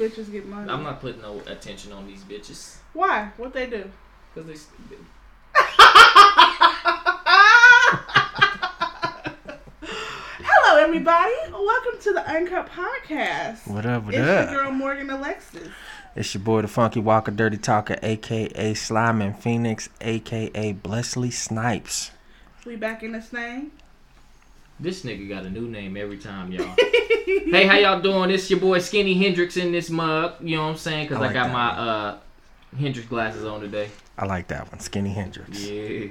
bitches get money. I'm not putting no attention on these bitches Why? What they do? because they stupid. Hello, everybody. Welcome to the Uncut Podcast. What up? What it's up? your girl Morgan Alexis. It's your boy, the Funky Walker, Dirty Talker, aka Slime and Phoenix, aka Blessley Snipes. We back in this thing. This nigga got a new name every time, y'all. hey, how y'all doing? It's your boy Skinny Hendrix in this mug. You know what I'm saying? Because I I, got my one. uh Hendrix glasses on today. I like that one, Skinny Hendrix. Yeah.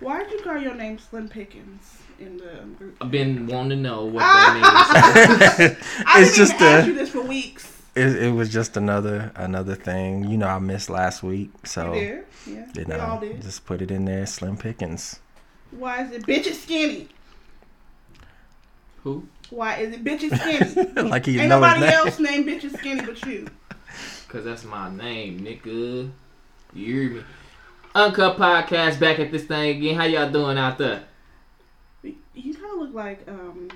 Why did you call your name Slim Pickens in the group? I've been wanting to know what that means. I it's didn't just even ask a, you this for weeks. it, it was just another another thing. You know, I missed last week, so you did? Yeah. you we all know, did. just put it in there, Slim Pickens. Why is it bitches skinny? Who? Why is it bitches skinny? like you Ain't know his nobody name. else named bitches skinny but you. Because that's my name, nigga. You hear me? Uncut Podcast back at this thing again. How y'all doing out there? You kind of look like um,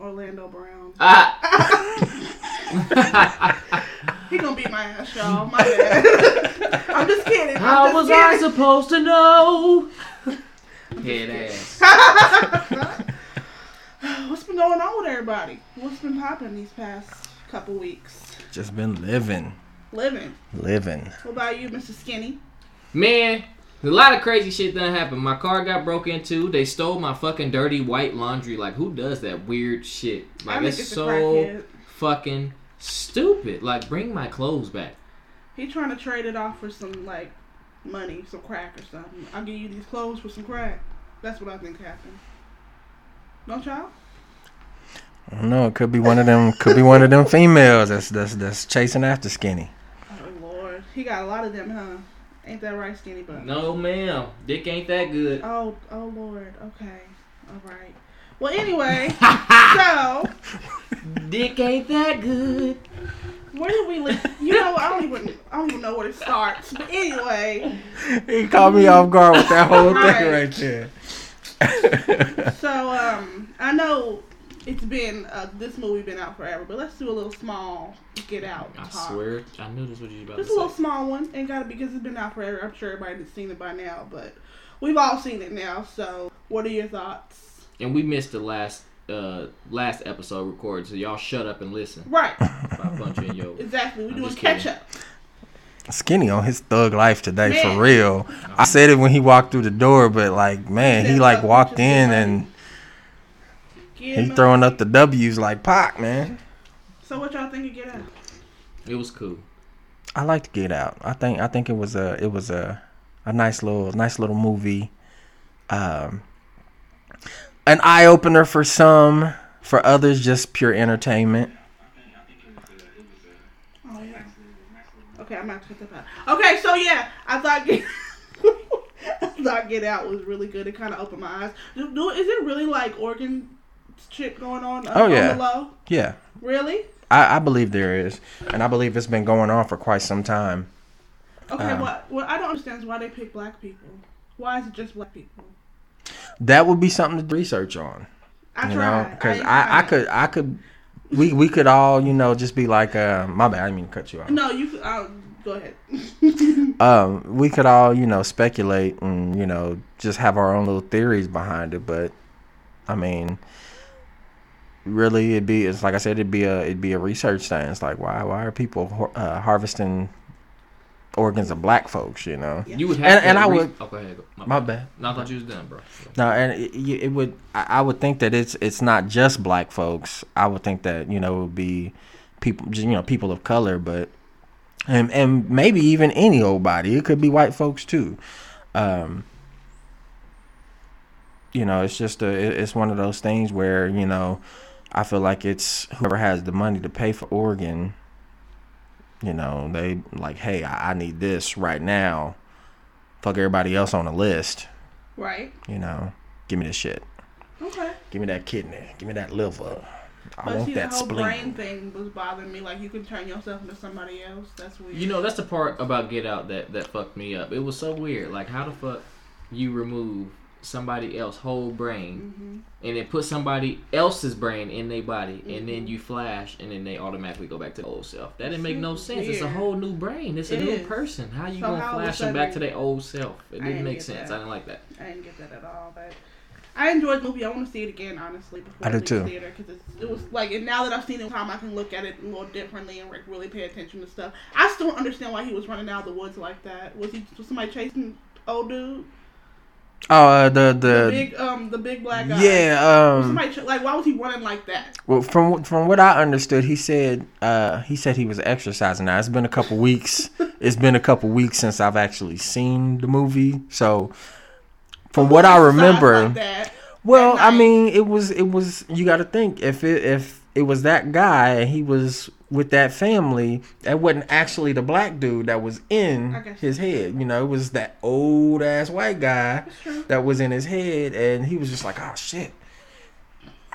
Orlando Brown. Ah! He gonna beat my ass, y'all. My bad. I'm just kidding. I'm How just was I supposed to know? Head ass. What's been going on with everybody? What's been popping these past couple weeks? Just been living, Living. living. What about you, Mr. Skinny? Man, a lot of crazy shit done happened. My car got broke into. They stole my fucking dirty white laundry. Like, who does that weird shit? Like, it's it's so fucking stupid. Like, bring my clothes back. He trying to trade it off for some like money, some crack or something. I'll give you these clothes for some crack. That's what I think happened. Don't y'all? I don't know. It could be one of them. Could be one of them females that's that's that's chasing after Skinny. Oh Lord, he got a lot of them, huh? Ain't that right, Skinny Butt? No, ma'am. Dick ain't that good. Oh, oh Lord. Okay, all right. Well, anyway, so Dick ain't that good. where did we live? You know, I don't even, I don't even know where it starts. But anyway, He caught me off guard with that whole Right. thing right there. so um, I know it's been uh, this movie been out forever, but let's do a little small Get Out. I talk. swear, I knew this was what you about Just to a little say. small one. Ain't got to because it's been out forever. I'm sure everybody's seen it by now, but we've all seen it now. So, what are your thoughts? And we missed the last uh last episode recorded, so y'all shut up and listen. Right, If I punch in your exactly. We're I'm doing catch up. Skinny on his thug life today Man. for real. I said it when he walked through the door, but like man, he Said like walked in and and Get he him throwing up the W's like Pac, man. So, what y'all think of Get Out? It was cool. I like to get out. I think I think it was a it was a a nice little nice little movie. Um an eye opener for some, for others just pure entertainment. Oh yeah. Okay, I'm not to cut that out. Okay, so yeah, I thought Get, I thought Get Out was really good. It kind of opened my eyes. Do, do, is it really like organ shit going on? uh, Oh, yeah. On low? Yeah. Really? I, I believe there is. And I believe it's been going on for quite some time. Okay, Um, what what I don't understand is why they pick black people. Why is it just black people? That would be something to research on. I you know because ain't I, I, could i could we we could all you know just be like uh my bad i didn't mean to cut you off No, you. could- I'll, go ahead. um we could all you know speculate and you know just have our own little theories behind it but i mean really it'd be it's like i said it'd be a it'd be a research thing it's like why why are people har- uh, harvesting organs of black folks you know Yeah. You would have And- to and I re- would- Oh, go ahead. My, my bad No, I thought you was done, bro. No, and it, it would. I I would think that it's it's not just black folks. I would think that you know it would be people, just, you know, people of color, but and and maybe even any old body. It could be white folks too. Um, you know, it's just a. it- It's one of those things where you know, I feel like it's whoever has the money to pay for organ. You know, they like, hey, I, I need this right now. Fuck everybody else on the list. right. You know, give me this shit. Okay. Give me that kidney. Give me that liver. I But want see, the that whole spleen. brain thing was bothering me. Like you can turn yourself into somebody else. That's weird. You know, that's the part about Get Out that that fucked me up. It was so weird. Like, how the fuck you remove somebody else whole brain hmm and then put somebody else's brain in their body and then Mhm. you flash and then they automatically go back to the old self. That didn't make no sense. It's a whole new brain. It's a It new is. person. How you So gonna how flash was them back to their old self? It didn't didn't make sense. that. I didn't like that. I didn't get that at all, but I enjoyed the movie. I want to see it again, honestly. Before I do leave too. Theater, because it was like, and now that I've seen it time, I can look at it a little differently and like really pay attention to stuff. I still don't understand why he was running out of the woods like that. Was he was somebody chasing old dude? Oh, uh, the The, the big um the big black guy. yeah. Um. somebody like why was he running like that? Well, from from what I understood, he said uh he said he was exercising. Now it's been a couple weeks. it's been a couple weeks since I've actually seen the movie. So, from what I remember, like that. Well, I mean, it was it was you got to think if it if it was that guy and he was with that family, that wasn't actually the black dude that was in his head. You know, it was that old ass white guy that was in his head, and he was just like, "Oh shit."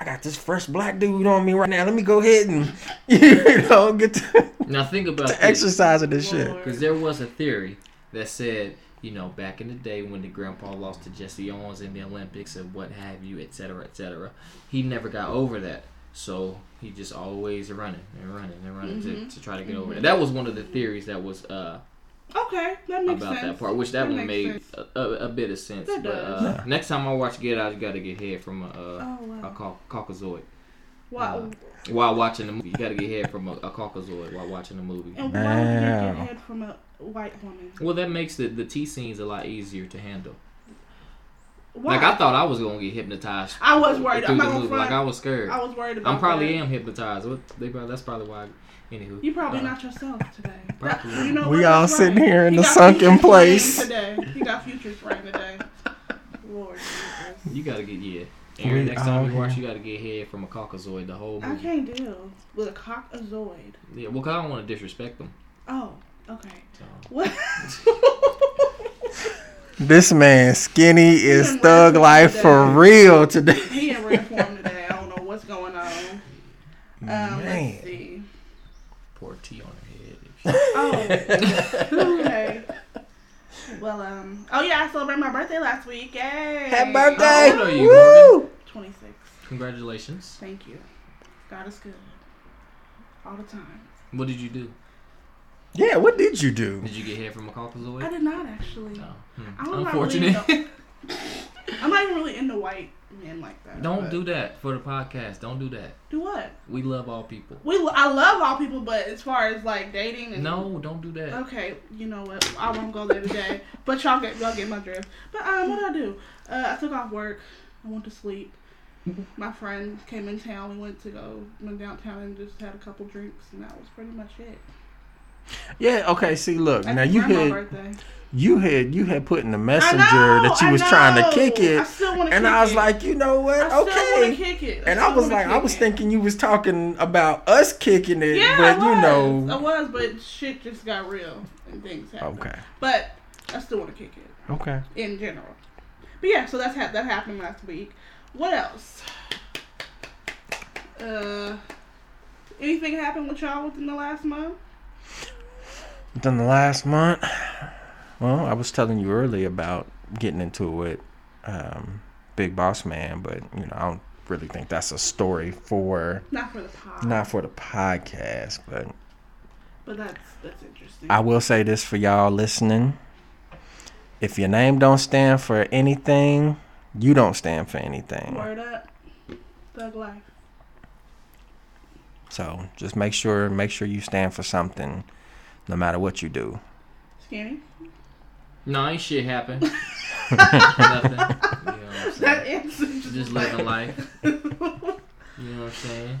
I got this fresh black dude on me right now. Let me go ahead and you know get to, Now think about to this. exercising this shit. Because there was a theory that said, you know, back in the day when the grandpa lost to Jesse Owens in the Olympics and what have you, et cetera, et cetera, he never got over that. So he just always running and running and running Mhm. to, to try to get over it. That was one of the theories that was uh, Okay, that makes about sense. that part, which that, That one made a, a, a bit of sense. That but does. uh, next time I watch Get Out, you got to get head from a, uh, Oh a wow. cau- caucasoid. Wow. While watching the movie, you got to get head from a, a caucasoid while watching the movie. and why would you get head from a white woman? Well, that makes the the T scenes a lot easier to handle. Why? Like I thought I was gonna get hypnotized. I was worried. through I'm the not gonna movie. Like I was scared. I was worried about. I'm probably that. am hypnotized. What they probably, that's probably why. Anywho, You probably Uh, not yourself today. That, you know We what? all sitting right. here in He the sunken place. praying Today, he got futures praying today. Lord Jesus. You gotta get yeah. Aaron, next time out you watch, you gotta get head from a caucasoid the whole I movie. can't deal with a cockazoid. Yeah, well, 'cause I don't want to disrespect them. Oh, okay. So. What? This man skinny is thug life today. for real today. he in rare form today. I don't know what's going on. Um, Man. let's see. Pour tea on her head. Oh, okay. Well, um, oh yeah, I celebrated my birthday last week. Yay! Happy birthday! How old are you, Woo! 26. Congratulations. Thank you. God is good. All the time. What did you do? Yeah, what did you do? Did you get head from a caucasoid? I did not actually. No. Hmm. I'm not Unfortunate. Really I'm not even really into white men like that. Don't but- do that for the podcast. Don't do that. Do what? We love all people. We I love all people, but as far as like dating and No, don't do that. Okay, you know what? I won't go there today. But y'all get y'all get my drift. But um, what did I do? Uh, I took off work. I went to sleep. My friend came in town. We went to go went downtown and just had a couple drinks, and that was pretty much it. Yeah, okay, see look, now you had birthday. you had you had put in the messenger know, that you I was trying to know. kick I it. still And kick I was it. like, you know what? I okay. kick it. And I was like, I was it. thinking you was talking about us kicking it, Yeah, but you know I was, but shit just got real and things happened. Okay. But I still want to kick it. Okay. in general. But yeah, so that's ha- that happened last week. What else? Uh, anything happened with y'all within the last month? Within the last month, well, I was telling you earlier about getting into it with um, Big Boss Man, but you know, I don't really think that's a story for Not for the pod. not for the podcast, but But that's that's interesting. I will say this for y'all listening. If your name don't stand for anything, you don't stand for anything. Word up, thug life. So just make sure make sure you stand for something no matter what you do. Skinny. No, ain't shit happen. Nothing. You know what I'm saying? That just, Just living life. You know what I'm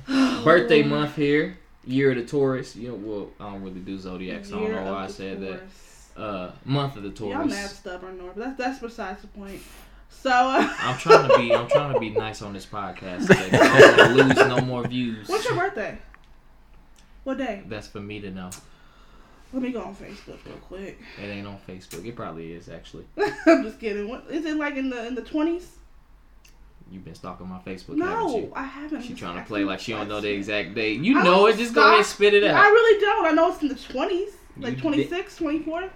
saying? Birthday month here. Year of the Taurus. You know, well, I don't really do zodiac, so I don't know why I of the said that. Uh, month of the Taurus. Y'all mad stubborn, Nor, that's that's besides the point. So, uh, I'm trying to be. I'm trying to be nice on this podcast. Today, 'cause I don't want to lose no more views. what's your birthday? What day? That's for me to know. Let me go on Facebook real quick. It ain't on Facebook. It probably is actually. I'm just kidding. What is it like in the in the twenties? You've been stalking my Facebook, haven't No, you? I haven't. She trying to play like she don't know the exact date. You I know it. Just go ahead and spit it out. I really don't. I know it's in the twenties, like 26, 24.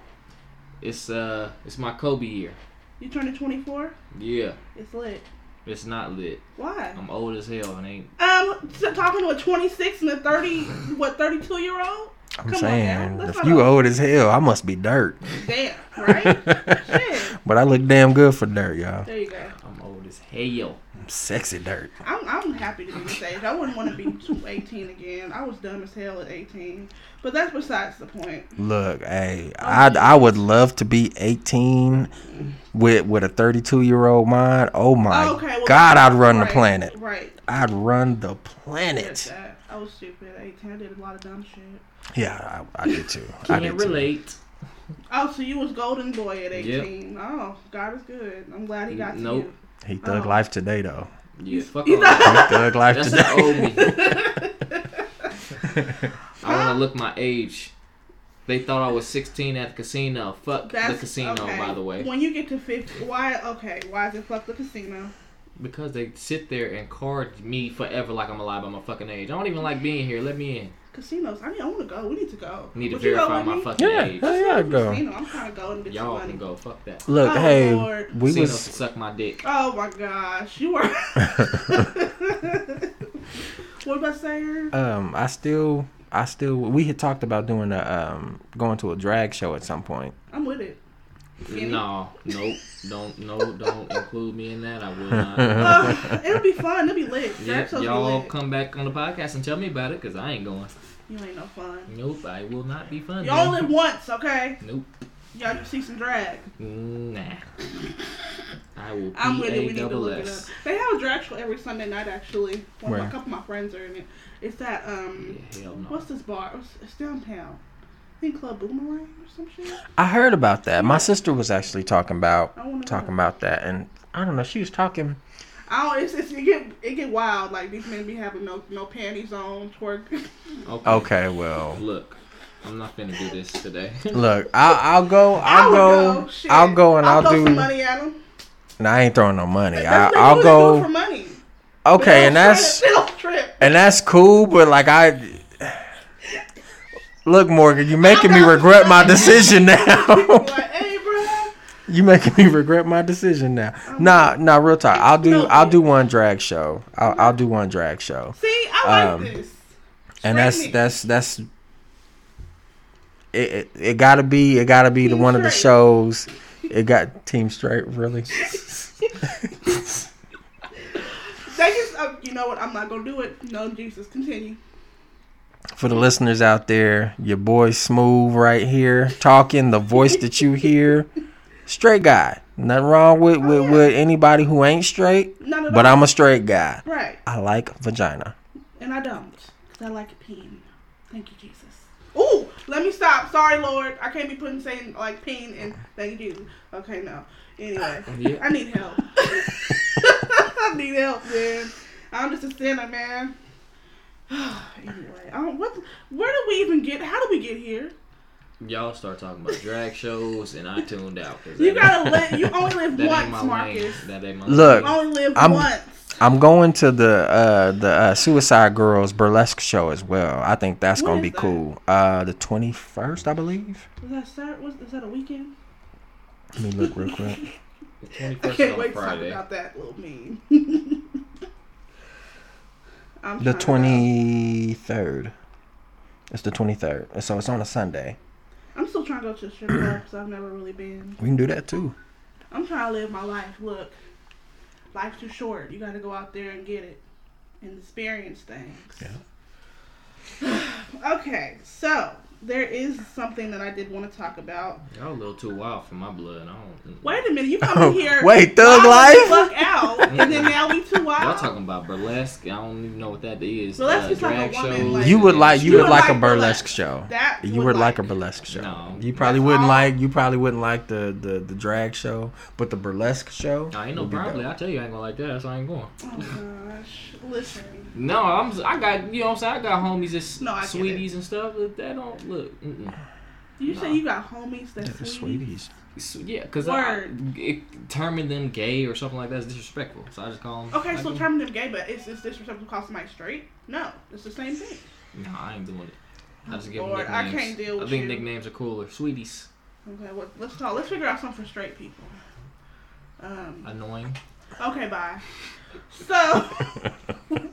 It's uh, it's my Kobe year. You turning 24? Yeah, It's lit. it's not lit. Why? I'm old as hell and ain't. Um, so talking to a 26 and a 30, what, 32 year old? I'm Come saying, if not you a- old as hell, I must be dirt. Damn, right? Shit. but I look damn good for dirt, y'all. There you go. I'm old as hell. I'm sexy dirt. I'm, I'm happy to be this age. I wouldn't want to be 18 again. I was dumb as hell at 18. But that's besides the point. Look, hey, oh, I I would love to be 18 with with a 32 year old mind. Oh my Oh, okay, well, God, I'd run right, the planet. Right. I'd run the Get planet. That. I was stupid at 18. I did a lot of dumb shit. Yeah, I, I did too. I Can't did too. relate. Oh, so you was golden boy at 18. Oh, God is good. I'm glad he got to Nope. you. He thug Oh. life today though. Yeah, fuck You all know- that. He thug life That's today. old me. I want to look my age. They thought I was 16 at the casino. Fuck That's the casino, okay. by the way. When you get to 50, why? Okay, why is it fuck the casino? Because they sit there and card me forever like I'm alive by my fucking age. I don't even like being here. Let me in. Casinos. I mean, I want to go. We need to go. Need to Would you go verify my me? fucking Yeah, age. hell yeah, I go. Casino. I'm trying to go and get Y'all some money. can go. Fuck that. Look, Oh, hey, Lord. we Casinos was suck my dick. Oh my gosh, you were. what about saying? um I still I still we had talked about doing a um going to a drag show at some point. I'm with it. Skinny? No, nope. Don't no, don't include me in that. I will not. Uh, it'll be fun. It'll be lit. Yeah, Drag shows be y'all lit. come back on the podcast and tell me about it because I ain't going. You ain't no fun. Nope, I will not be fun. You only live once, okay? Nope, You gotta see some drag. nah. I will I'm with it. We need to look it up. They have a drag show every Sunday night. Actually, one of my, a couple of my friends are in it. It's that um, Yeah, hell no. what's this bar? It's, it's downtown. I think Club Boomerang or some shit. I heard about that. My sister was actually talking about I want talking about that and I don't know, she was talking I don't. It's, it's it get it get wild. Like these men be having no no panties on, twerk. Okay. Okay, well Look, I'm not gonna do this today. look, I'll, I'll go. I I'll would go. Shit. I'll go and I'll, throw do. some money at them. And I ain't throwing no money. I, That's what I'll they do, they do it go. for money. Okay, and that's trip. They don't trip. and that's cool. But like I, look, Morgan, you making me regret my decision now. you making me regret my decision now. Nah, nah, real talk. I'll do. I'll do one drag show. I'll, I'll do one drag show. See, I like Um, this. and that's that's that's it, it, it gotta be it gotta be the one of the shows it got team straight really They just, uh, you know what? I'm not gonna do it. No, Jesus, continue. For the listeners out there your boy smooth right here talking the voice that you hear straight guy nothing wrong with oh, with, Oh, yeah. with anybody who ain't straight None of but i'm a straight guy right, i like vagina and I don't, cause I like it peeing. Thank you, Jesus. Ooh, let me stop. Sorry, Lord. I can't be putting saying like peeing and thank you. Okay, no. Anyway, Yeah. I need help. I need help, man. I'm just a sinner, man. anyway, I don't, what? Where did we even get? How did we get here? Y'all start talking about drag shows and I tuned out. 'cause You that gotta ain't- live. You only live That once, ain't my lane. Marcus. That ain't my Look, You only live I'm- once. i'm going to the uh the uh, suicide girls burlesque show as well i think that's When gonna be that? cool uh the 21st i believe Is that start? Was, is that a weekend? let me look real quick 21st I can't on wait to talk about that little meme. I'm The twenty third. It's the twenty third, so it's on a Sunday. I'm still trying to go to a strip club because I've never really been. We can do that too. I'm trying to live my life. Look, life's too short. You got to go out there and get it and experience things. Yeah. okay, so there is something that I did want to talk about. Y'all a little too wild for my blood. I don't. Wait a minute, you come in here. Wait, Thug wild Life? Fuck out, and then now we too wild. Y'all talking about burlesque? I don't even know what that is. Burlesque Uh, is like a drag woman, like- You would like you, You would would like, a burlesque burlesque. show. that You would like a burlesque show. No. You probably wouldn't all? like you probably wouldn't like the, the, the drag show, but the burlesque show. I ain't no probably. I tell you, I ain't gonna like that. So I ain't going. Oh gosh, listen. No, I'm. I got you know what I'm saying. I got homies that's No, sweeties and stuff. But that don't look. Mm-mm. You Nah. say you got homies that's Yeah, sweeties? sweeties. So, yeah, because Word. it, terming them gay or something like that is disrespectful. So I just call them. Okay, so terming them gay, but it's, it's disrespectful to call somebody straight? No, it's the same thing. No, I ain't doing it. I just give Lord, them I nicknames. can't deal with I think you. nicknames are cooler. Sweeties. Okay, well, let's talk. Let's figure out something for straight people. Um, Annoying. okay, bye. So,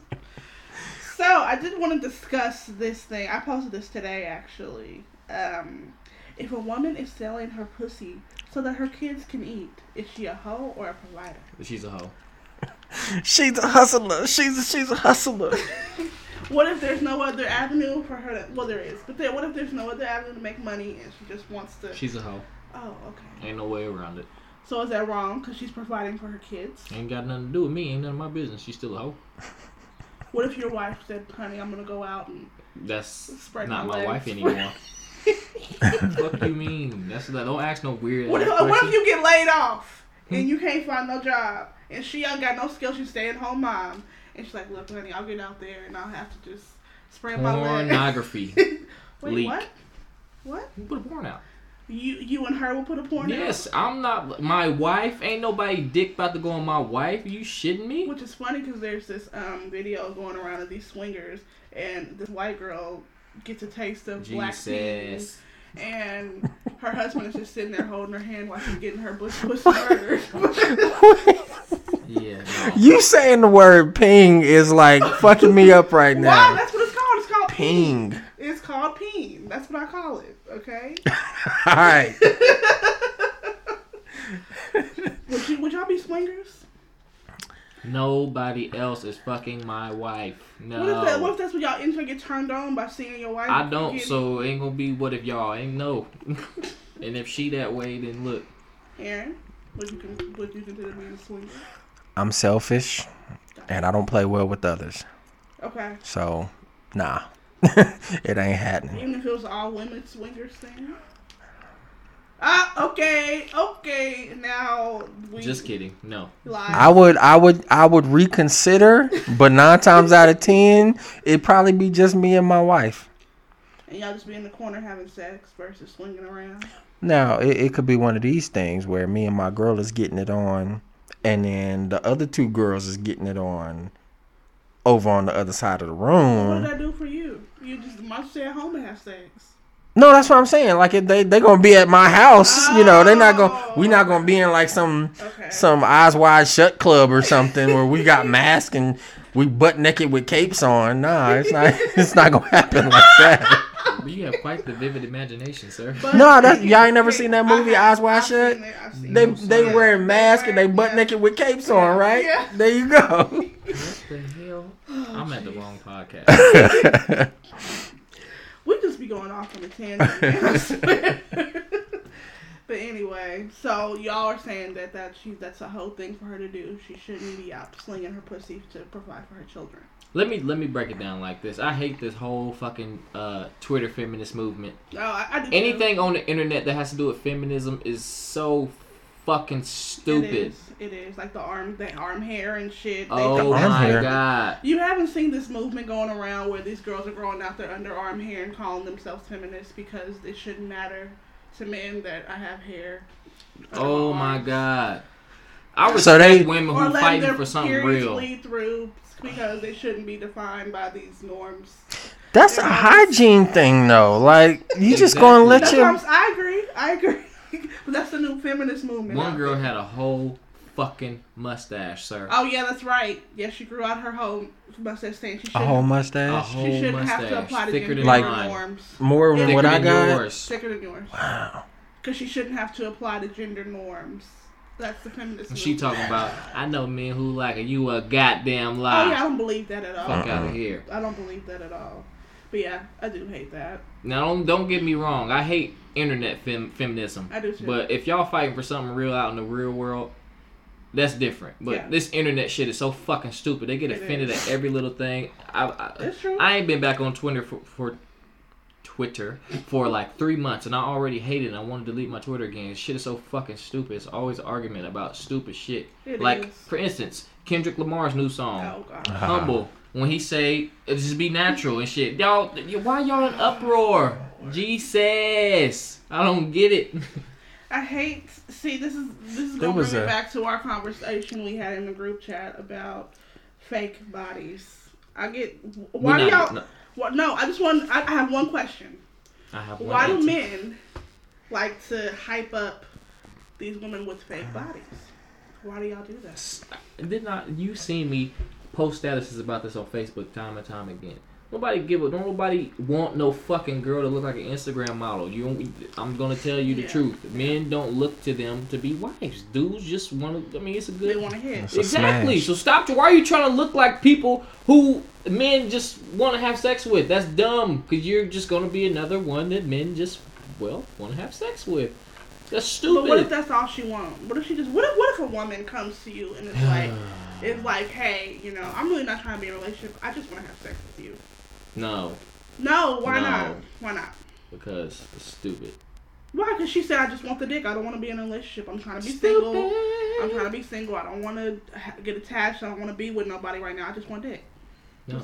so I did want to discuss this thing. I posted this today, actually. Um, if a woman is selling her pussy so that her kids can eat, is she a hoe or a provider? She's a hoe. she's a hustler. She's a, she's a hustler. What if there's no other avenue for her to? Well, there is, but then what if there's no other avenue to make money and she just wants to? She's a hoe. Oh, okay. Ain't no way around it. So is that wrong? Because she's providing for her kids. Ain't got nothing to do with me. Ain't none of my business. She's still a hoe. What if your wife said, "Honey, I'm gonna go out and That's spread not my, my wife anymore. Fuck do you mean? That's that. Don't ask no weird. What if, what if you get laid off and Hmm? you can't find no job and she ain't got no skills? She's staying home mom and she's like, "Look, honey, I'll get out there and I'll have to just spread my legs." Pornography. Wait, leak. what? What? You put a porn out. You you and her will put a porn Yes, out? I'm not. My wife ain't nobody dick about to go on my wife. you shitting me? Which is funny because there's this um video going around of these swingers and this white girl gets a taste of black teen and her husband is just sitting there holding her hand while she's getting her bush pussy murdered. Yeah. No. you saying the word ping is like fucking me up right Wow, now. that's what it's called. It's called peen. Ping. It's called peen. That's what I call it. Okay. All right. would you would y'all be swingers? Nobody else is fucking my wife. No. What if that? What if that's what y'all intern get turned on by seeing your wife? I don't, getting- so it ain't gonna be what if y'all ain't no. and if she that way, then look. Aaron, would you would you consider being a swinger? I'm selfish and I don't play well with others. Okay. So, nah. it ain't happening. Even if it was all women swingers thing. Ah, okay, okay. Now we Just kidding. No. Lie. I would I would I would reconsider, but 9 times out of 10, it'd probably be just me and my wife. and y'all just be in the corner having sex versus swinging around. Now, it, it could be one of these things where me and my girl is getting it on, and then the other two girls is getting it on over on the other side of the room. What did that do for you? You just must stay at home and have sex. No, that's what I'm saying. Like if they they gonna be at my house, you know, they're not gonna we not gonna be in like some Okay. some eyes wide shut club or something where we got masks and we butt naked with capes on. Nah, it's not it's not gonna happen like that. But you have quite the vivid imagination, sir. But- No, that's- y'all ain't never seen that movie, I Eyes Wide I've Shut? seen it, I've seen They it. they Yeah. wearing masks and they butt Yeah. naked with capes on, right? Yeah. There you go. What the hell? Oh, I'm at the wrong podcast. We just be going off on a tangent. man, I swear. but anyway, so y'all are saying that that she that's a whole thing for her to do. She shouldn't be out slinging her pussy to provide for her children. let me let me break it down like this. I hate this whole fucking uh, Twitter feminist movement. Oh, I, I do too. Anything on the internet that has to do with feminism is so fucking stupid. is. It is like the arm, the arm hair and shit. They Oh think- my hair. god. You haven't seen this movement going around where these girls are growing out their underarm hair and calling themselves feminists because it shouldn't matter to men that I have hair. Oh my arms. god. I respect So they- women Or who letting fighting their for something periods real. bleed through because they shouldn't be defined by these norms. That's a hygiene thing though. Like you just gonna let That's your I agree. I agree. But that's the new feminist movement. One girl there. had a whole fucking mustache, sir. Oh yeah, that's right. Yeah, she grew out her whole mustache. Saying she a shouldn't. whole A mustache. whole she shouldn't mustache. have to apply to thicker gender than Like- norms. More than Thicker what I got. yours. Thicker than yours. Wow. Because she shouldn't have to apply to gender norms. That's the feminist. She movement. talking about, I know men who like it. You a goddamn lie. Oh yeah, I don't believe that at all. Fuck Uh-uh. out of here. I don't believe that at all. But yeah, I do hate that. Now don't don't get me wrong. I hate internet fem- feminism. I do too. But if y'all fighting for something real out in the real world, that's different. But Yeah. this internet shit is so fucking stupid. They get It offended is. at every little thing. I, I, It's true. I ain't been back on Twitter for, for Twitter for like three months, and I already hate it. and I want to delete my Twitter again. Shit is so fucking stupid. It's always argument about stupid shit. It like is. for instance, Kendrick Lamar's new song Oh god. Uh-huh. humble when he say it just be natural and shit. Y'all, y- why y'all in uproar? Jesus, I don't get it. I hate. See, this is this is gonna bring me a- back to our conversation we had in the group chat about fake bodies. I get. Why We do y'all? no, What, no, I just want. I, I have one question. I have one Why do men like to hype up these women with fake bodies? Why do y'all do that? S- Did not you seen me post statuses about this on Facebook time and time again? Nobody give a don't nobody want no fucking girl to look like an Instagram model. You, don't- I'm gonna tell you the Yeah. truth. Men don't look to them to be wives. Dudes just want to. I mean, it's a good. They good. want to hit. Exactly. So stop. Why are you trying to look like people who men just want to have sex with? That's dumb. Cause you're just gonna be another one that men just well want to have sex with. That's But what if that's all she wants? What if she just? What if? What if a woman comes to you and it's like, it's like, hey, you know, I'm really not trying to be in a relationship. I just want to have sex with you. no, No, why No. not? Why not? because it's stupid. Why? Because she said, I just want the dick. I don't want to be in a relationship. I'm trying to be Stupid. single. I'm trying to be single. I don't want to ha- get attached. I don't want to be with nobody right now. I just want dick. No.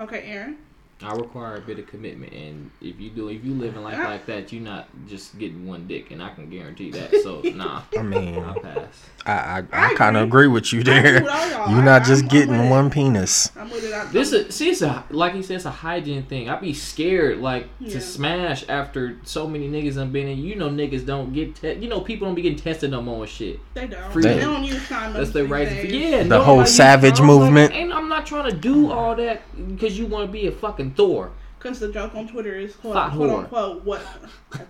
Okay, Aaron. I require a bit of commitment, and if you do, if you live in life like that, you're not just getting one dick, and I can guarantee that. So nah, I mean, I'll pass. I I, I I kind of agree. agree with you there. y'all. You're I- not I'm- just I'm getting with it. one penis. I'm with it. I, This is see, it's a like he said, it's a hygiene thing. I'd be scared like Yeah. to smash after so many niggas I'm been in. You know, niggas don't get te- you know people don't be getting tested no more shit. They don't. Free- They don't use condoms. That's the these right. days. Yeah, The whole savage condoms. movement. And I'm not trying to do all that because you want to be a fucking Thor. Because the joke on Twitter is quote, Thought quote whore. unquote what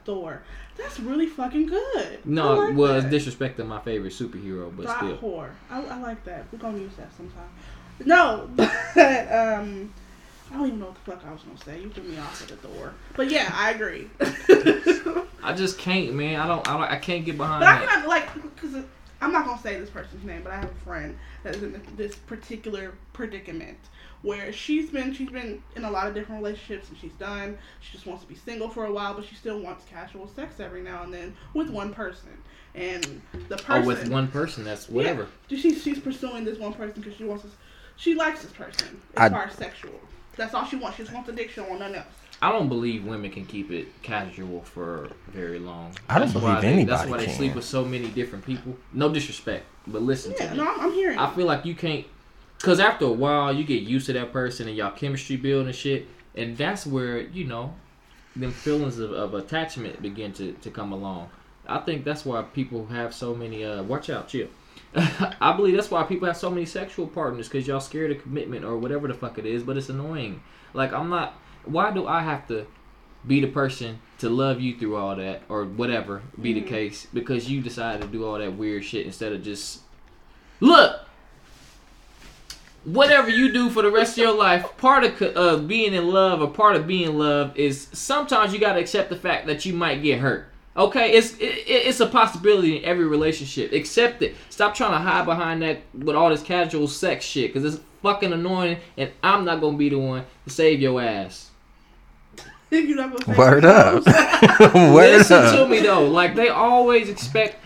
Thor. That's really fucking good. No, like it was that. disrespecting my favorite superhero, but Thought still. whore. I, I like that. We're gonna use that sometime. No, but um, I don't even know what the fuck I was gonna say. You threw me off with the Thor. But yeah, I agree. I just can't, man. I don't. I, don't, I can't get behind it. I that. cannot like because I'm not gonna say this person's name, but I have a friend that is in this particular predicament where she's been she's been in a lot of different relationships and she's done. She just wants to be single for a while, but she still wants casual sex every now and then with one person. And the person Oh, with one person, that's whatever. Yeah, she's she's pursuing this one person because she wants to, she likes this person I- as far as sexual. That's all she wants. She just wants the dick. She don't want nothing else. I don't believe women can keep it casual for very long. I don't That's why believe they, That's why they can. sleep with so many different people. No disrespect, but listen Yeah, to me. no, I'm, I'm hearing. I feel like you can't, cause after a while you get used to that person and y'all chemistry build and shit, and that's where you know, them feelings of, of attachment begin to, to come along. I think that's why people have so many. Uh, watch out, chill. I believe that's why people have so many sexual partners because y'all scared of commitment or whatever the fuck it is. But it's annoying. Like I'm not. Why do I have to be the person to love you through all that or whatever be the Mhm. case because you decided to do all that weird shit instead of just look whatever you do for the rest of your life, part of uh, being in love or part of being loved is sometimes you got to accept the fact that you might get hurt. Okay, it's it, it's a possibility in every relationship. Accept it. Stop trying to hide behind that with all this casual sex shit because it's fucking annoying, and I'm not gonna be the one to save your ass. You're not gonna Word up. Word Listen up. to me though. Like they always expect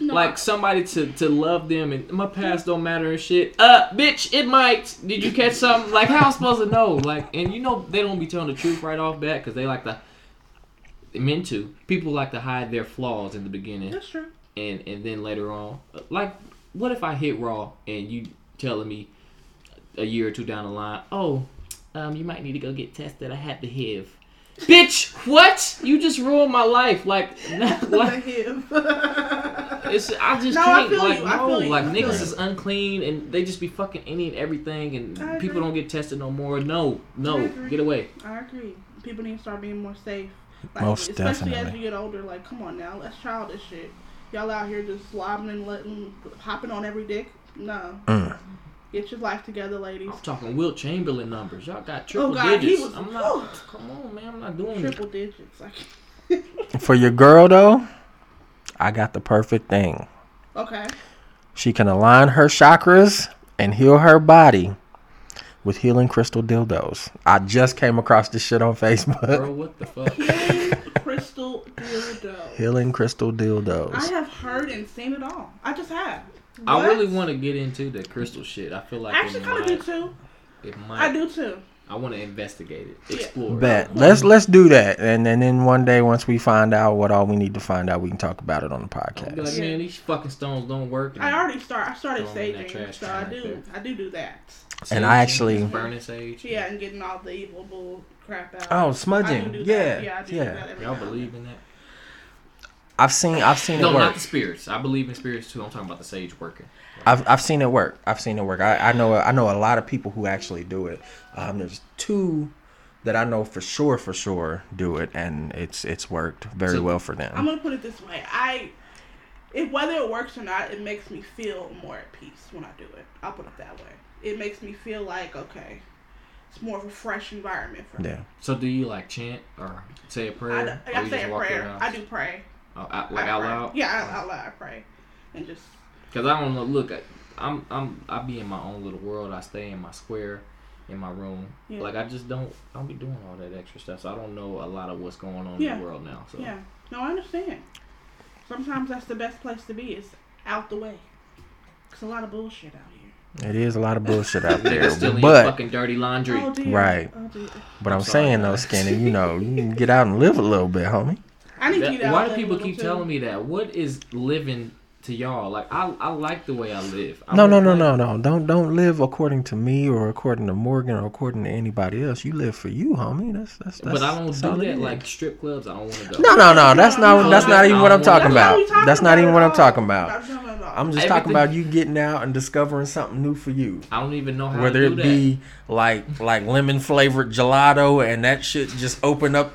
No, like somebody to, to love them and my past don't matter and shit. Uh, bitch, it might. Did you catch something? Like how I'm supposed to know? Like, and you know they don't be telling the truth right off bat because they like to. Men too. People like to hide their flaws in the beginning that's true. and and then later on, like, what if I hit raw and you telling me a year or two down the line, oh, um, you might need to go get tested. I had the HIV. Bitch, what? You just ruined my life. Like, The like. it's I just No, can't feel like you, I no feel you, like I niggas you. is unclean and they just be fucking any and everything and people don't get tested no more. No, no, get away. I agree. People need to start being more safe. Like, Most especially as definitely. you get older. Like, come on now, that's childish shit. Y'all out here just slobbing and letting, hopping on every dick. No, Mm. get your life together, ladies. I'm talking Wilt Chamberlain numbers. Y'all got triple Oh, God, he digits. was- I'm not. Come on, man. I'm not doing it. Triple digits. Like, For your girl though, I got the perfect thing. okay. She can align her chakras and heal her body with healing crystal dildos. I just came across this shit on Facebook. Bro, what the fuck? Healing crystal dildo. healing crystal dildos. I have heard and seen it all. I just have. What? I really want to get into the crystal shit. I feel like I actually kind of do too. It might. I do too. I want to investigate it, Yeah. explore. it. Bet. Let's let's do that, and, and then one day once we find out what all we need to find out, we can talk about it on the I'll be like, podcast. man, these fucking stones don't work. I already start. I started Throw 'em in that saging, so I can right do. I do do that. And I actually- burning sage. Yeah, and getting all the evil bull crap out. Oh, I smudging. do do Yeah, that. Yeah, I do yeah. do that every Y'all now believe in that? I've seen I've seen No, it not the spirits. I believe in spirits too. I'm talking about the sage working. I've I've seen it work. I've seen it work. I, I know I know a lot of people who actually do it. Um, there's two that I know for sure for sure do it, and it's it's worked very So- well for them. I'm gonna put it this way. I, if whether it works or not, it makes me feel more at peace when I do it. I'll put it that way. It makes me feel like okay, it's more of a fresh environment for me. Yeah. So do you like chant or say a prayer? I, or I, say a prayer. I do pray. Oh, out, like I out pray. loud. Yeah, out, out loud. I pray, and just Cause I don't know. Look, I- I'm I'm I be in my own little world. I stay in my square, in my room. Yeah. Like I just don't. I don't be doing all that extra stuff. So I don't know a lot of what's going on in the world now. So yeah. No, I understand. Sometimes that's the best place to be is out the way. Cause a lot of bullshit out here. It is a lot of bullshit out there, still in but fucking dirty laundry. Oh. Right. Oh but I'm I'm sorry, saying though, guys. Skinny, you know, you can get out and live a little bit, homie. I need That- to get out why do people keep too. telling me that? What is living to y'all? Like I I like the way I live. I No, no, no, like- no, no. Don't don't live according to me or according to Morgan or according to anybody else. You live for you, homie. That's that's. that's But I don't that's do all it that is. like strip clubs. I don't want to go. No, no, no. That's not. That's not even what I'm talking about. what we talking That's not even what I'm talking about. I'm just talking about you getting out and discovering something new for you. I don't even know how Whether to do it that. be like like lemon flavored gelato and that shit just open up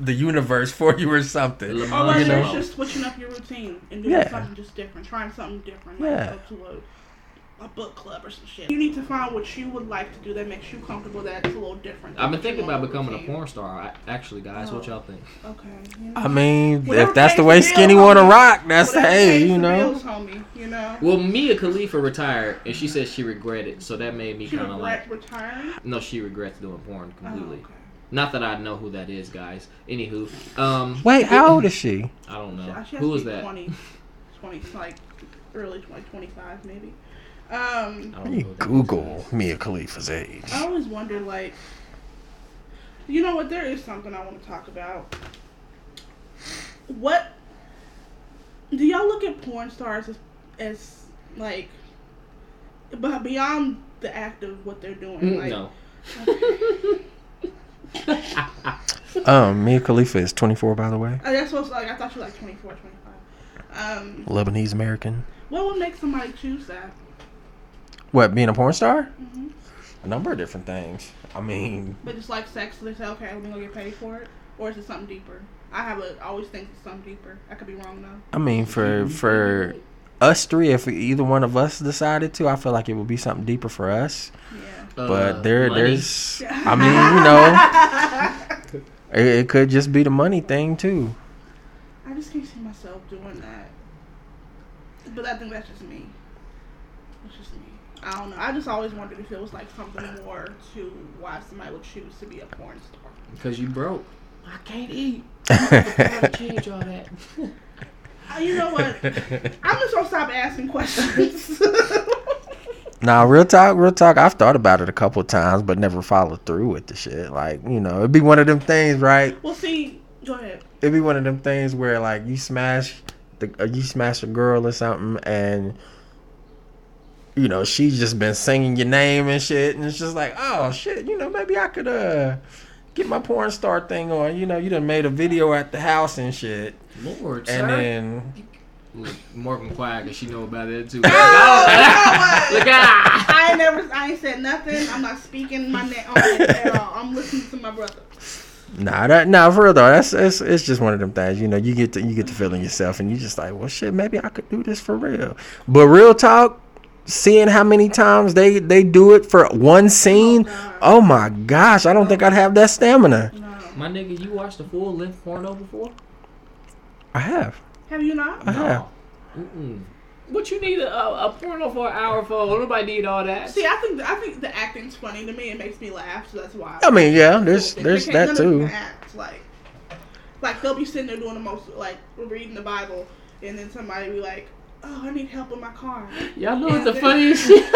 the universe for you or something. Lemon Or whether you know? it's just switching up your routine and doing Yeah. something just different, trying something different, like Yeah. go to a, a book club or some shit. You need to find what you would like to do that makes you comfortable. That's a little different. I've been thinking about becoming a porn star. I, actually, guys, what Oh. y'all think? Okay. you know. I mean, Whatever if that's the way the Skinny want to rock, that's Whatever hey, you know. bills, homie, you know. Well, Mia Khalifa retired, and she said she regretted. So that made me kind of like, retiring. no, she regrets doing porn Oh, completely. okay. Not that I know who that is, guys. Anywho, um, Wait, how old is she? I don't know she has who to is that. 20, 20, like early 20, 25 maybe. Um, I don't know Let me who that Google is. Mia Khalifa's age. I always wonder, like, you know what? There is something I want to talk about. What do y'all look at porn stars as, as like, but beyond the act of what they're doing? Mm, Like, no. Um, Mia Khalifa is 24, by the way. I guess was like I thought you were like 24, 25. Um, Lebanese American. what would make somebody choose that? What, being a porn star? hmm A number of different things. I mean, But just like sex, they say, okay, let me go get paid for it, or is it something deeper? I have a always think it's something deeper. I could be wrong though. I mean, for for us three, if either one of us decided to, I feel like it would be something deeper for us. Yeah. But Uh, there, money. there's, I mean, you know, it, it could just be the money thing too. I just can't see myself doing that. But I think that's just me. That's just me. I don't know. I just always wondered if it was like something more to why somebody would choose to be a porn star. Because you broke. I can't eat. I change all that. Uh, you know what? I'm just gonna stop asking questions. Nah, real talk, real talk. I've thought about it a couple of times, but never followed through with the shit. Like, you know, it'd be one of them things, right? well, see, go ahead. It'd be one of them things where like you smash the, uh, you smash a girl or something, and you know she's just been singing your name and shit, and it's just like, oh shit, you know, maybe I could uh get my porn star thing on. You know, you done made a video at the house and shit, Lord, and sir. then Look, Morgan quiet because she know about that too. Oh, you know? Look out! I ain't never, I ain't said nothing. I'm not speaking my name on it at all. I'm listening to my brother. Nah, that nah for real though. That's it's, it's just one of them things. You know, you get to you get to feeling yourself, and you just like, well, shit, maybe I could do this for real. But real talk, seeing how many times they they do it for one scene, oh, God. oh my gosh, I don't think I'd have that stamina. No. My nigga, you watched the full length porno before? I have. Have you not? I have. Mm-mm. What you need a, a, a porno for an hour for? Nobody need all that. See, I think I think the acting's funny to me. It makes me laugh, so that's why. I mean, yeah, there's there's can't- that none of them too. Act, like, like they'll be sitting there doing the most, like reading the Bible, and then somebody be like, "Oh, I need help with my car." Y'all know what the Yeah. funniest shit?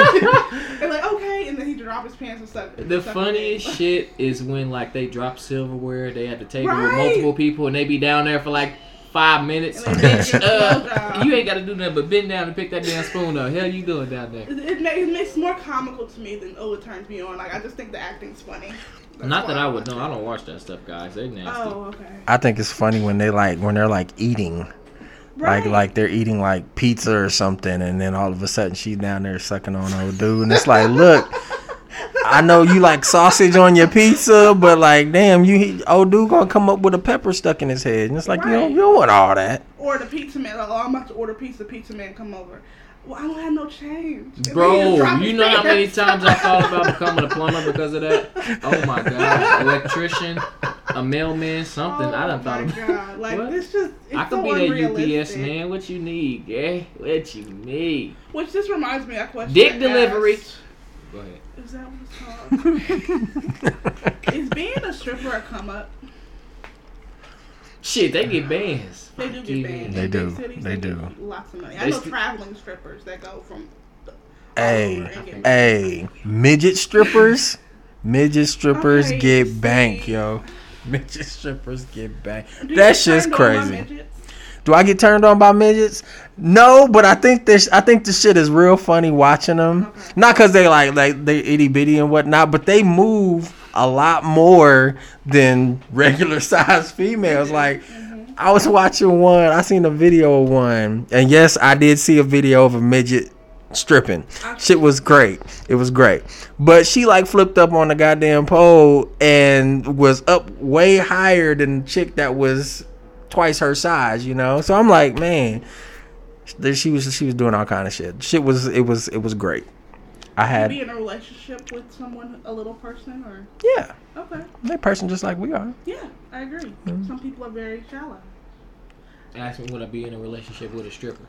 They're like, "Okay," and then he drop his pants and stuff. The stuff funniest shit is when like they drop silverware, they at the table with multiple people, and they be down there for like five minutes. Bitch, uh, you ain't got to do nothing but bend down and pick that damn spoon up. Hell, you doing down there? It, it, it makes more comical to me than oh, it turns me on. Like I just think the acting's funny. That's Not that I would watch know. I don't watch that stuff, guys. They nasty. Oh, okay. I think it's funny when they like when they're like eating, Like like they're eating like pizza or something, and then all of a sudden she's down there sucking on old dude, and it's like, look, I know you like sausage on your pizza, but like, damn, you old dude gonna come up with a pepper stuck in his head, and it's like you don't you don't want all that. Or the pizza man, like, oh, I'm about to order pizza. Pizza man, come over. Well, I don't have no change. Bro, you know how many times I thought about becoming a plumber because of that? Oh my god. Electrician, a mailman, something. I done oh thought my about god! Like What? this just it's I could so be that UPS man. What you need, yeah? What you need? Which this reminds me of a question. Dick I delivery. asked. Go ahead. Is that what it's called? Is being a stripper a come up? Shit, they get bands. They do get you, banned. They do. big cities, They get do. Lots of money. I They know st- traveling strippers that go from. all Hey, over and get- hey, midget strippers, midget strippers Okay, get bank, yo. Midget strippers get bank. Do you That's get just turned on by crazy. Do I get turned on by midgets? No, but I think this. I think the shit is real funny watching them. Okay. Not because they like like they itty bitty and whatnot, but they move a lot more than regular sized females. Mm-hmm. Like I was watching one. I seen a video of one, and yes, I did see a video of a midget stripping. Shit was great. It was great. But she like flipped up on the goddamn pole and was up way higher than the chick that was twice her size, you know. So I'm like, man, she was she was doing all kind of shit. Shit was it was it was great. I had be in a relationship with someone, a little person, or yeah, okay, that person just like we are. yeah, I agree. Mm-hmm. Some people are very shallow. Ask me would I be in a relationship with a stripper?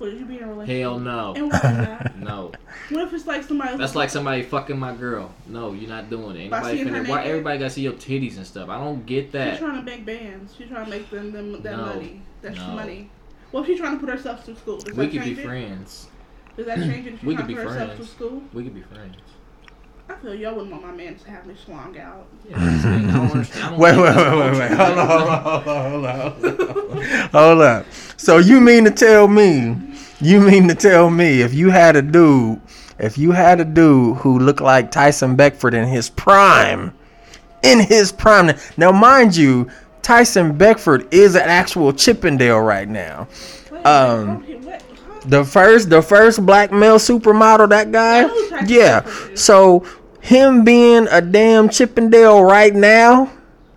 Would you be in a relationship? Hell no. And what that? No. What if it's like somebody? That's like somebody fucking my girl. No, you're not doing it. By Anybody seeing her finna, why naked? everybody gotta see your titties and stuff? I don't get that. She's trying to make bands. She's trying to make them, them that No. money. That's No. money. Well, she's trying to put herself through school, does We that could be change it? friends. Does that change it if We trying could to be put herself friends. through school? We could be friends. I feel y'all wouldn't want my man to have me slung out. Yeah, I'm saying, I don't understand. I don't Wait, wait, wait, wait, wait. Hold on, hold on, hold on, hold on, hold on. Up. So you mean to tell me, you mean to tell me if you had a dude, if you had a dude who looked like Tyson Beckford in his prime, in his prime. Now, mind you, Tyson Beckford is an actual Chippendale right now. Wait, Um, wait, what? The first, the first black male supermodel, that guy. I know who Tyson Yeah. So him being a damn Chippendale right now,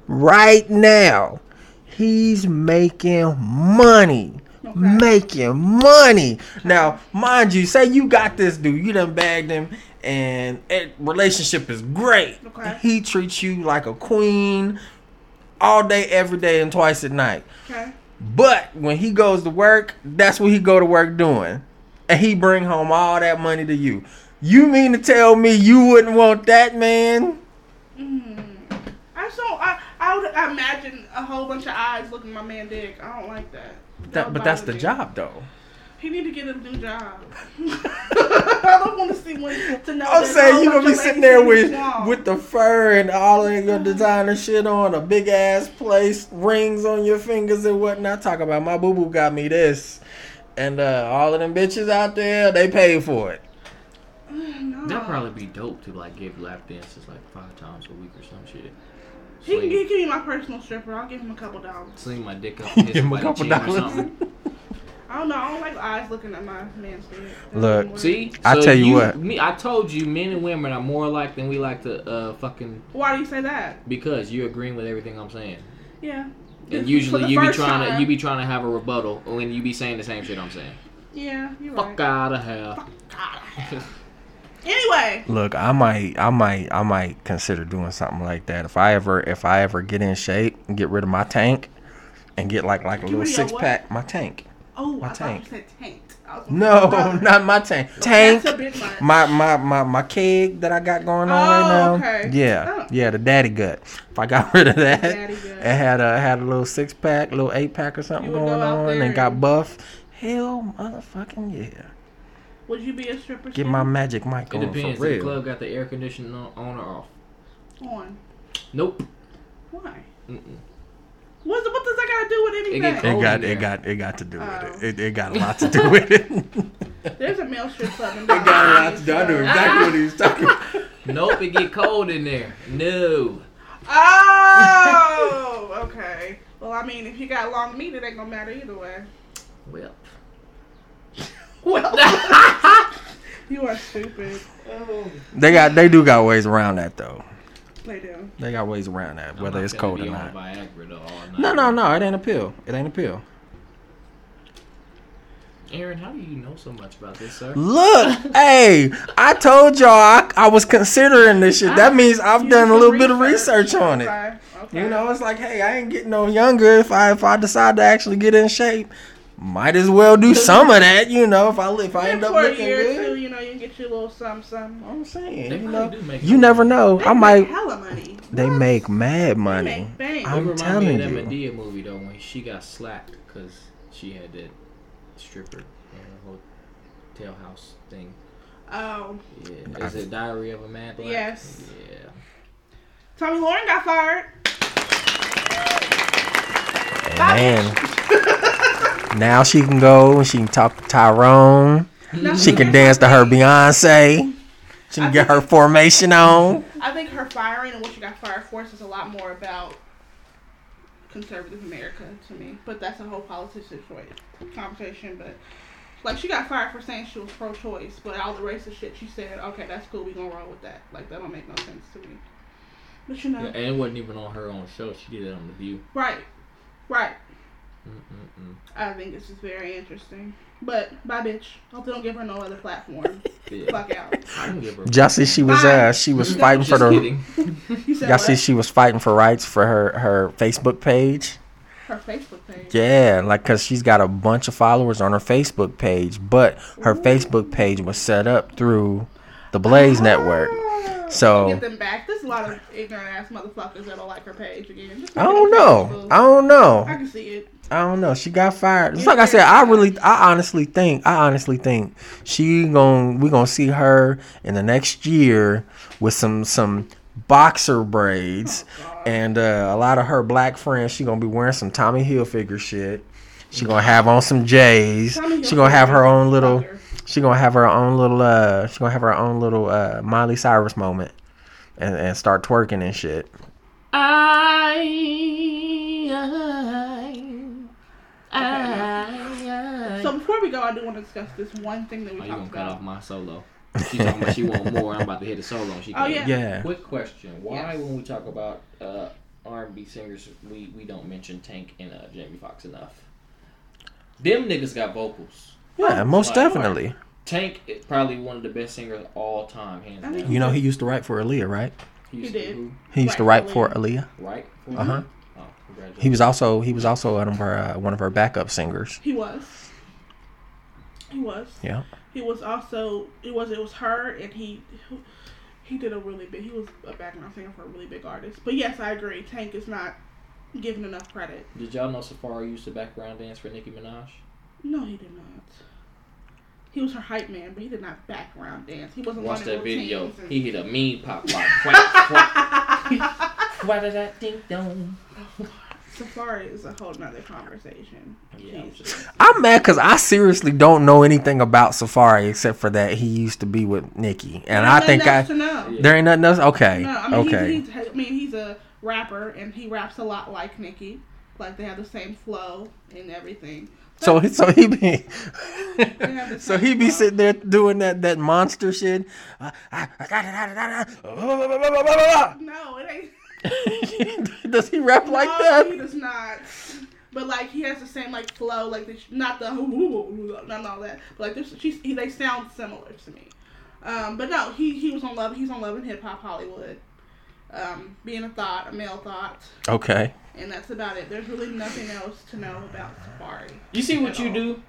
right now, he's making money. Okay. Making money. Now, mind you, say you got this dude, you done bagged him, and it, relationship is great. Okay. He treats you like a queen all day, every day, and twice at night. Okay. But when he goes to work, that's what he go to work doing. And he bring home all that money to you. You mean to tell me you wouldn't want that man? Mm. I so I I would imagine a whole bunch of eyes looking at my man dick. I don't like that. That That, but that's the me. job though. He need to get a new job. I don't want to see one to know. I'm saying you gonna be sitting there with with the fur and all of your designer shit on, a big ass place, rings on your fingers and whatnot. Talk about my boo boo got me this, and uh, all of them bitches out there, they paid for it. no. That'd probably be dope to like give lap dances like five times a week or some shit. He can Sling, give, give me my personal stripper. I'll give him a couple dollars. sling my dick up and Give him a couple chin or dollars. something. I don't know. I don't like eyes looking at my man's dick. Look, doesn't work. See, I tell you what. Me, I told you, men and women are more alike than we like to uh fucking Why do you say that? because you're agreeing with everything I'm saying. Yeah. And usually you be first trying to you be trying to have a rebuttal when you be saying the same shit I'm saying. Yeah, you're Fuck right. out of hell. God. Anyway, Look, I might, I might, I might consider doing something like that if I ever, if I ever get in shape and get rid of my tank, and get like like a little rid of your six pack. My tank. oh, My I tank. thought you said was No, not my tank. Tank. That's a bit much. My my my my keg that I got going on right Oh, now. okay. Yeah, Oh. yeah, the daddy gut. If I got rid of that, it had a had a little six pack, little eight pack or something going on, and got buff. Hell, motherfucking yeah! Would you be a stripper? Get my magic mic on. It depends. for If the club got the air conditioning on, on or off. on. Nope. Why? Mm-mm. What's, what does that got to do with anything? get It got it got it got to do with Oh. it. it. It got a lot to do with it. it There's a male strip club in there. it got a lot to do. I knew exactly what he was talking. about. Nope. It get cold in there. No. Oh, okay. Well, I mean, if you got long meat, it ain't gonna matter either way. Well, Well, you are stupid. Oh. They got they do got ways around that though. They do. They got ways around that, I'm whether it's cold or not. Viagra though all night. No, no, no. It ain't a pill. It ain't a pill. Aaron, how do you know so much about this, sir? Look, hey, I told y'all I, I was considering this shit. That means I've You done a some little bit of research on it. Okay, okay. You know, it's like, hey, I ain't getting no younger if I if I decide to actually get in shape. Might as well do some of that, you know. If I if I end up for a looking year or two, good, you know, you can get your little something, something. I'm saying, They you know, you money. never know. They I make might. hella money. They What? make mad They money. make. I'm it remind telling me of that you. Madea movie though when she got slapped because she had that stripper in her hotel house thing. Oh, Yeah, is it Diary of a Mad Black? Yes. Yeah. Tomi Lahren got fired. Man, now she can go and she can talk to Tyrone. No, She can dance to her. Beyonce. She can get her formation on. I think her firing and what she got fired for is a lot more about conservative America to me. But that's a whole politics situation conversation. But like she got fired for saying she was pro-choice, but all the racist shit she said, okay, that's cool. We gonna roll with that. Like that don't make no sense to me. But you know, Yeah, and it wasn't even on her own show. She did it on The View. right, right. Mm-mm-mm. I think it's just very interesting. But bye, bitch. Hope they don't give her no other platform. Yeah. Fuck out. I don't give her. Y'all see she was uh she was fighting for the. You said y'all what? see she was fighting for rights for her her Facebook page. her Facebook page. Yeah, like cause she's got a bunch of followers on her Facebook page, but her Facebook page was set up through the Blaze Network. Ah, So- get them back. There's a lot of ignorant ass motherfuckers that don't like her page again. I don't know. Facebook. I don't know. I can see it. I don't know. She got fired. It's like I said, I really, I honestly think, I honestly think she gon' we gonna see her in the next year with some some boxer braids and uh, a lot of her black friends. She gonna be wearing some Tommy Hilfiger shit. She gonna have on some J's. She gonna have her own little. She gonna have her own little. uh She gonna have her own little uh Miley Cyrus moment, and and start twerking and shit. I, I, So before we go, I do want to discuss this one thing that we Oh, you gonna cut off my solo? She talking about she want more. I'm about to hit a solo. She Oh, yeah. Yeah. Quick question: Why, Yes. when we talk about uh, R&B singers, we, we don't mention Tank and uh, Jamie Foxx enough? Them niggas got vocals. Yeah, most Like, definitely. Tank is probably one of the best singers of all time, hands I think down. You know, he used to write for Aaliyah, right? used He did. who? He used to write for Aaliyah. Aaliyah. Right? Uh huh. Oh, congratulations. He was also he was also one of our uh, one of our backup singers. He was. He was. Yeah. He was also. It was. It was her, and he. He did a really big. He was a background singer for a really big artist. But yes, I agree. Tank is not given enough credit. Did y'all know Safaree used to background dance for Nicki Minaj? No, he did not. He was her hype man, but he did not background dance. He wasn't Watch that video. and- He hit a mean pop like quack quack. Why did that ding dong? Safaree is a whole nother conversation. Yeah. I'm mad because I seriously don't know anything about Safaree except for that he used to be with Nicki, and I think I else to know. Yeah. there ain't nothing else. Okay, No, I mean, okay. he's, he's, I mean, he's a rapper and he raps a lot like Nicki. Like they have the same flow and everything. So he- so he be so he be sitting there doing that that monster shit. Uh, I, I got it, I got it, I got No, it ain't. It. Does he rap like that? he does not. But like he has the same like flow, like the, not the not all that. But like this, she's, he, they sound similar to me. Um, but no, he he was on love. He's on Love and Hip Hop Hollywood. Um, being a thought, a male thought, Okay. and that's about it. There's really nothing else to know about Safaree. You see what you all. do?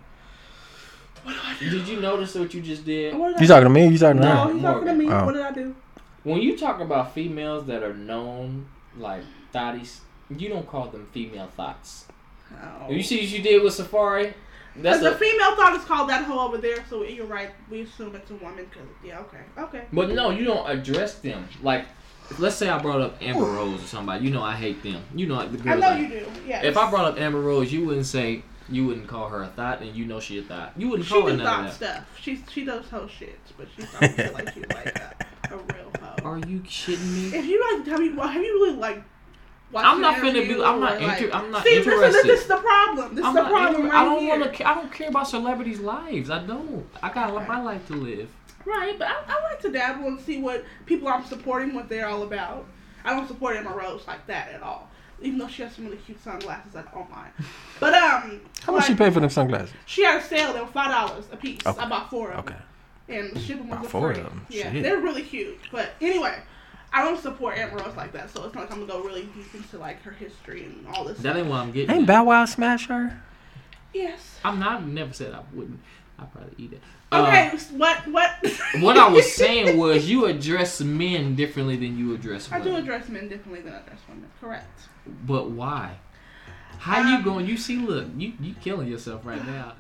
What do I do? Did you notice what you just did? What did You I talking to me? or You talking to No, he's talking to me. Oh. What did I do? When you talk about females that are known like thotties, you don't call them female thoughts. Oh. You see what you did with Safaree? That's a, the female thought is called that hoe over there, so you're right. We assume it's a woman. Cause yeah, okay, okay. but no, you don't address them. Like, let's say I brought up Amber Rose or somebody. You know I hate them. You know the I know I- you do. Yeah. If I brought up Amber Rose, you wouldn't say you wouldn't call her a thought, and you know she a thought. You wouldn't she call her do none thought of that. stuff. She she does whole shit, but she don't like she's like a, a real. Are you kidding me? If you like, have you have you really like watch I'm not finna interview be. I'm not. or, like- Inter- I'm not See, interested. This, is, this is the problem. This I'm is the problem inter- right I don't want to. I don't care about celebrities' lives. I don't. I got my life to live. Right, but I, I like to dabble and see what people I'm supporting, what they're all about. I don't support Amber Rose like that at all. Even though she has some really cute sunglasses, I don't mind. But um, How much like, you pay for them sunglasses? She had a sale. They were five dollars a piece. Okay. I bought four of Okay. them, and the shipping was Bought a four of free. them. Yeah, Shit. they're really cute. But anyway, I don't support Amber Rose like that, so it's not like I'm gonna go really deep into like her history and all this. That ain't what I'm getting. Ain't at. Bow Wow smash her? yes. I'm not. I never said I wouldn't. I'd probably eat it. Uh, Okay. what? What? what I was saying was you address men differently than you address women. I do address men differently than I address women. Correct. But why? How Um, you going? You see, look, you you killing yourself right now.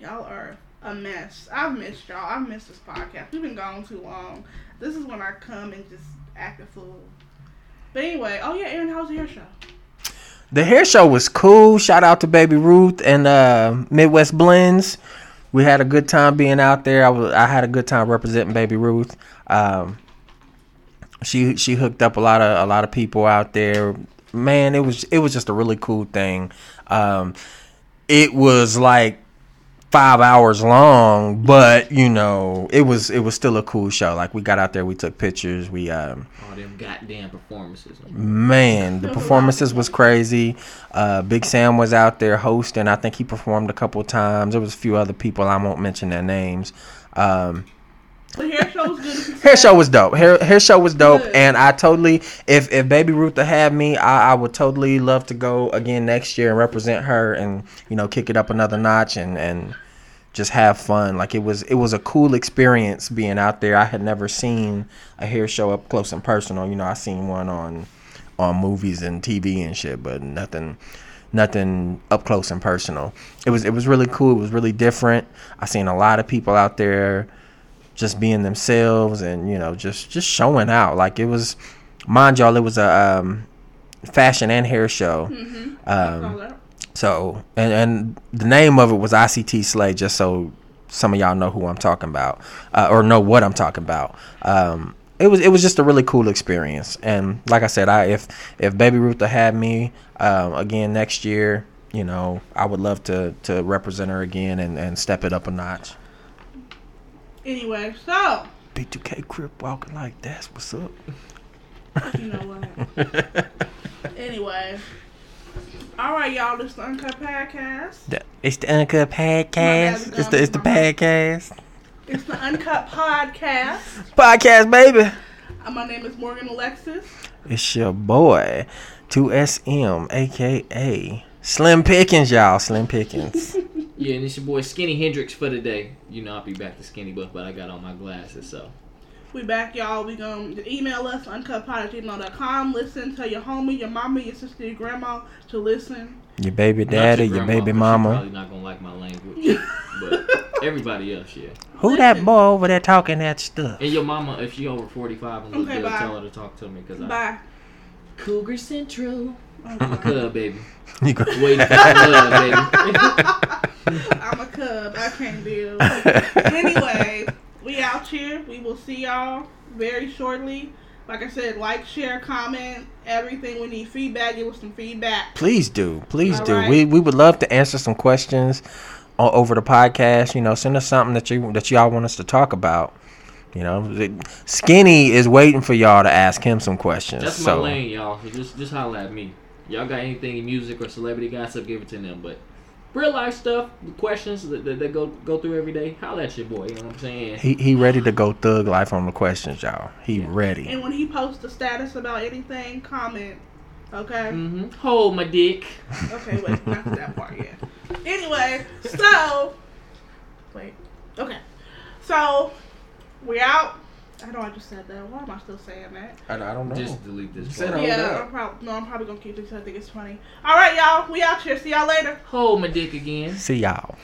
Y'all are a mess. I've missed y'all. I've missed this podcast. We've been gone too long. This is when I come and just act a fool. But anyway, oh yeah, Aaron, how's the hair show? The hair show was cool. Shout out to Baby Ruth and uh, Midwest Blends. We had a good time being out there. I was I had a good time representing Baby Ruth. Um, she she hooked up a lot of a lot of people out there. Man, it was it was just a really cool thing. Um, it was like five hours long, but you know it was it was still a cool show. Like we got out there, we took pictures. We um, All them goddamn performances. Man, the performances was crazy. Uh, Big Sam was out there hosting. I think he performed a couple times. There was a few other people. I won't mention their names. Um, The hair show was good. hair show was dope. Hair hair show was dope, Good. and I totally, if if Baby Ruth had me, I, I would totally love to go again next year and represent her, and you know, kick it up another notch and and just have fun. Like it was it was a cool experience being out there. I had never seen a hair show up close and personal. You know, I seen one on on movies and TV and shit, but nothing nothing up close and personal. It was it was really cool. It was really different. I seen a lot of people out there just being themselves and you know just just showing out. Like it was, mind y'all, it was a um, fashion and hair show. Mm-hmm. Um, so and and the name of it was ICT Slay, just so some of y'all know who I'm talking about uh, or know what I'm talking about. Um, it was it was just a really cool experience, and like I said, I if if Baby Ruth had me um, again next year, you know, I would love to to represent her again and and step it up a notch. Anyway, so B2K Crip walking like that's what's up. you know what? anyway, all right, y'all. This is the Uncut Podcast. The- It's the Uncut Podcast. It's the it's the podcast. It's the Uncut Podcast. Podcast, baby. Uh, my name is Morgan Alexis. It's your boy, 2SM, aka Slim Pickens, y'all. Slim Pickens. Yeah, and it's your boy Skinny Hendrix for the day. You know I'll be back to Skinny Buff, but I got on my glasses, so We back, y'all. We gonna email us uncutpod at gmail.com. Listen, tell your homie, your mama, your sister, your grandma to listen. your baby daddy, your, grandma, baby 'cause she mama. Probably not gonna like my language, but everybody else, yeah. Who that boy over there talking that stuff? And your mama, if she over forty five and look Okay, good, bye. tell her to talk to me because I Bye. Cougar Central. I'm a cub, baby. You go- Waiting for some love, baby. I'm a cub. I can't deal. anyway, we out here. We will see y'all very shortly. Like I said, like, share, comment, everything. We need feedback. Give us some feedback. Please do, please All do. right. We we would love to answer some questions o- over the podcast. You know, send us something that you that y'all want us to talk about. You know, Skinny is waiting for y'all to ask him some questions. That's my so lane, y'all. So just just holla at me. Y'all got anything in music or celebrity gossip, give it to them. But real life stuff, the questions that, that, that go go through every day, holla at your boy. You know what I'm saying? he he ready to go thug life on the questions, y'all. He ready. And when he posts a status about anything, comment. Okay? Mm-hmm. Hold my dick. Okay, wait, not that part yet. Anyway, so wait. Okay. So we're out. I know I just said that. Why am I still saying that? I, I don't know. Just delete this. said part. Hold yeah, up. I'm probably no, I'm probably gonna keep this. 'cause I think it's funny. All right, y'all. We out here. See y'all later. Hold my dick again. See y'all.